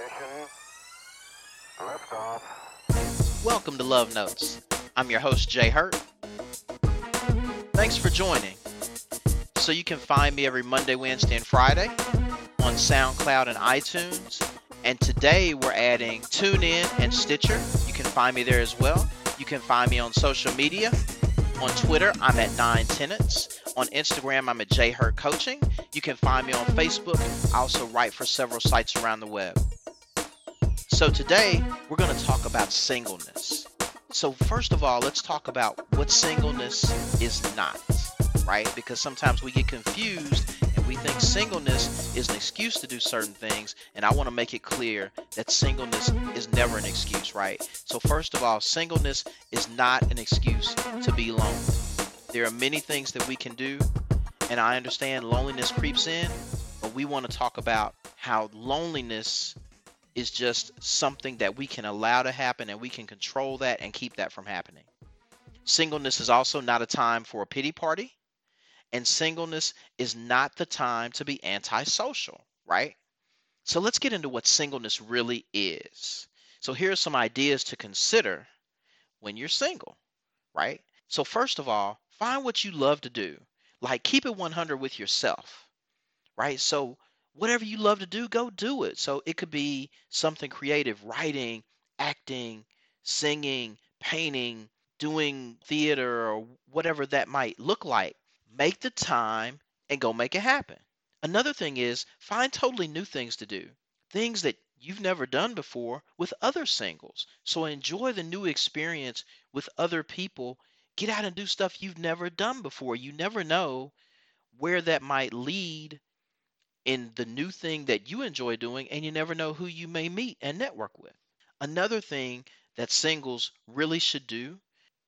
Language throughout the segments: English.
Ignition. Welcome to Love Notes. I'm your host, Jay Hurt. Thanks for joining. So you can find me every Monday, Wednesday, and Friday on SoundCloud and iTunes. And today we're adding TuneIn and Stitcher. You can find me there as well. You can find me on social media. On Twitter, I'm at Nine Tenants. On Instagram, I'm at J Hurt Coaching. You can find me on Facebook. I also write for several sites around the web. So today, we're going to talk about singleness. So first of all, let's talk about what singleness is not, right? Because sometimes we get confused and we think singleness is an excuse to do certain things, and I want to make it clear that singleness is never an excuse, right? So first of all, singleness is not an excuse to be lonely. There are many things that we can do, and I understand loneliness creeps in, but we want to talk about how loneliness is just something that we can allow to happen and we can control that and keep that from happening. Singleness is also not a time for a pity party, and singleness is not the time to be antisocial, right? So let's get into what singleness really is. So here are some ideas to consider when you're single, right? So first of all, find what you love to do. Like keep it 100 with yourself, right? So whatever you love to do, go do it. So it could be something creative, writing, acting, singing, painting, doing theater, or whatever that might look like. Make the time and go make it happen. Another thing is find totally new things to do, things that you've never done before with other singles. So enjoy the new experience with other people. Get out and do stuff you've never done before. You never know where that might lead in the new thing that you enjoy doing, and you never know who you may meet and network with. Another thing that singles really should do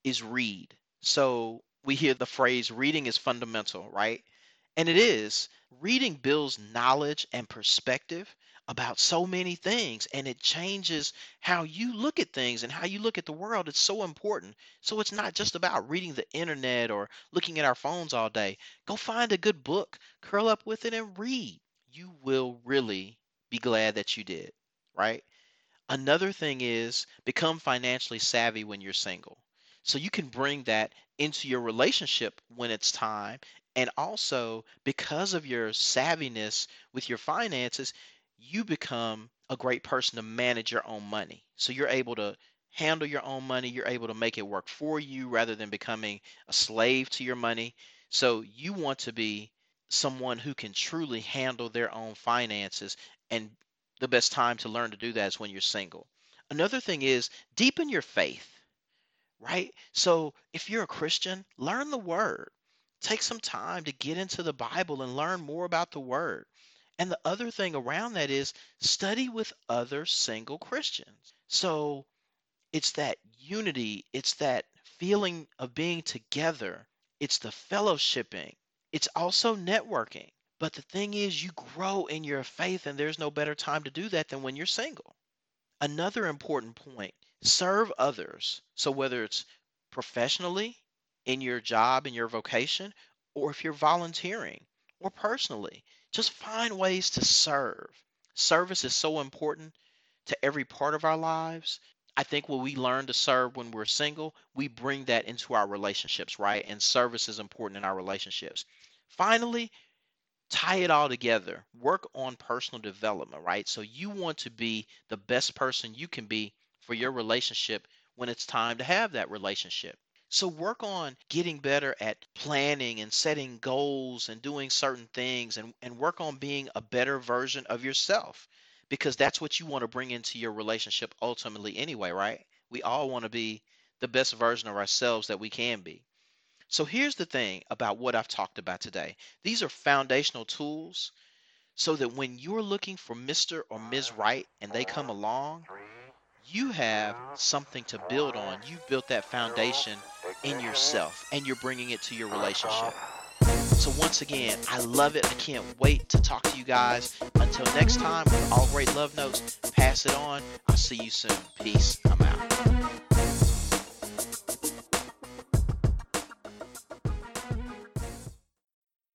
is read. So we hear the phrase reading is fundamental, right? And it is. Reading builds knowledge and perspective about so many things, and it changes how you look at things and how you look at the world. It's so important. So it's not just about reading the internet or looking at our phones all day. Go find a good book, curl up with it, and read. You will really be glad that you did, right? Another thing is become financially savvy when you're single. So you can bring that into your relationship when it's time. And also, because of your savviness with your finances, you become a great person to manage your own money. So you're able to handle your own money. You're able to make it work for you rather than becoming a slave to your money. So you want to be someone who can truly handle their own finances. And the best time to learn to do that is when you're single. Another thing is deepen your faith, right? So if you're a Christian, learn the word. Take some time to get into the Bible and learn more about the word. And the other thing around that is study with other single Christians. So it's that unity, it's that feeling of being together, it's the fellowshipping, it's also networking. But the thing is, you grow in your faith, and there's no better time to do that than when you're single. Another important point serve others. So, whether it's professionally, in your job, in your vocation, or if you're volunteering, or personally, just find ways to serve. Service is so important to every part of our lives. I think when we learn to serve when we're single, we bring that into our relationships, right? And service is important in our relationships. Finally, tie it all together. Work on personal development, right? So you want to be the best person you can be for your relationship when it's time to have that relationship. So work on getting better at planning and setting goals and doing certain things and, and work on being a better version of yourself because that's what you want to bring into your relationship ultimately anyway, right? We all want to be the best version of ourselves that we can be. So here's the thing about what I've talked about today. These are foundational tools so that when you're looking for Mr. or Ms. Right and they come along, you have something to build on. You've built that foundation in yourself and you're bringing it to your relationship. So, once again, I love it. I can't wait to talk to you guys. Until next time, with all great love notes, pass it on. I'll see you soon. Peace. I'm out.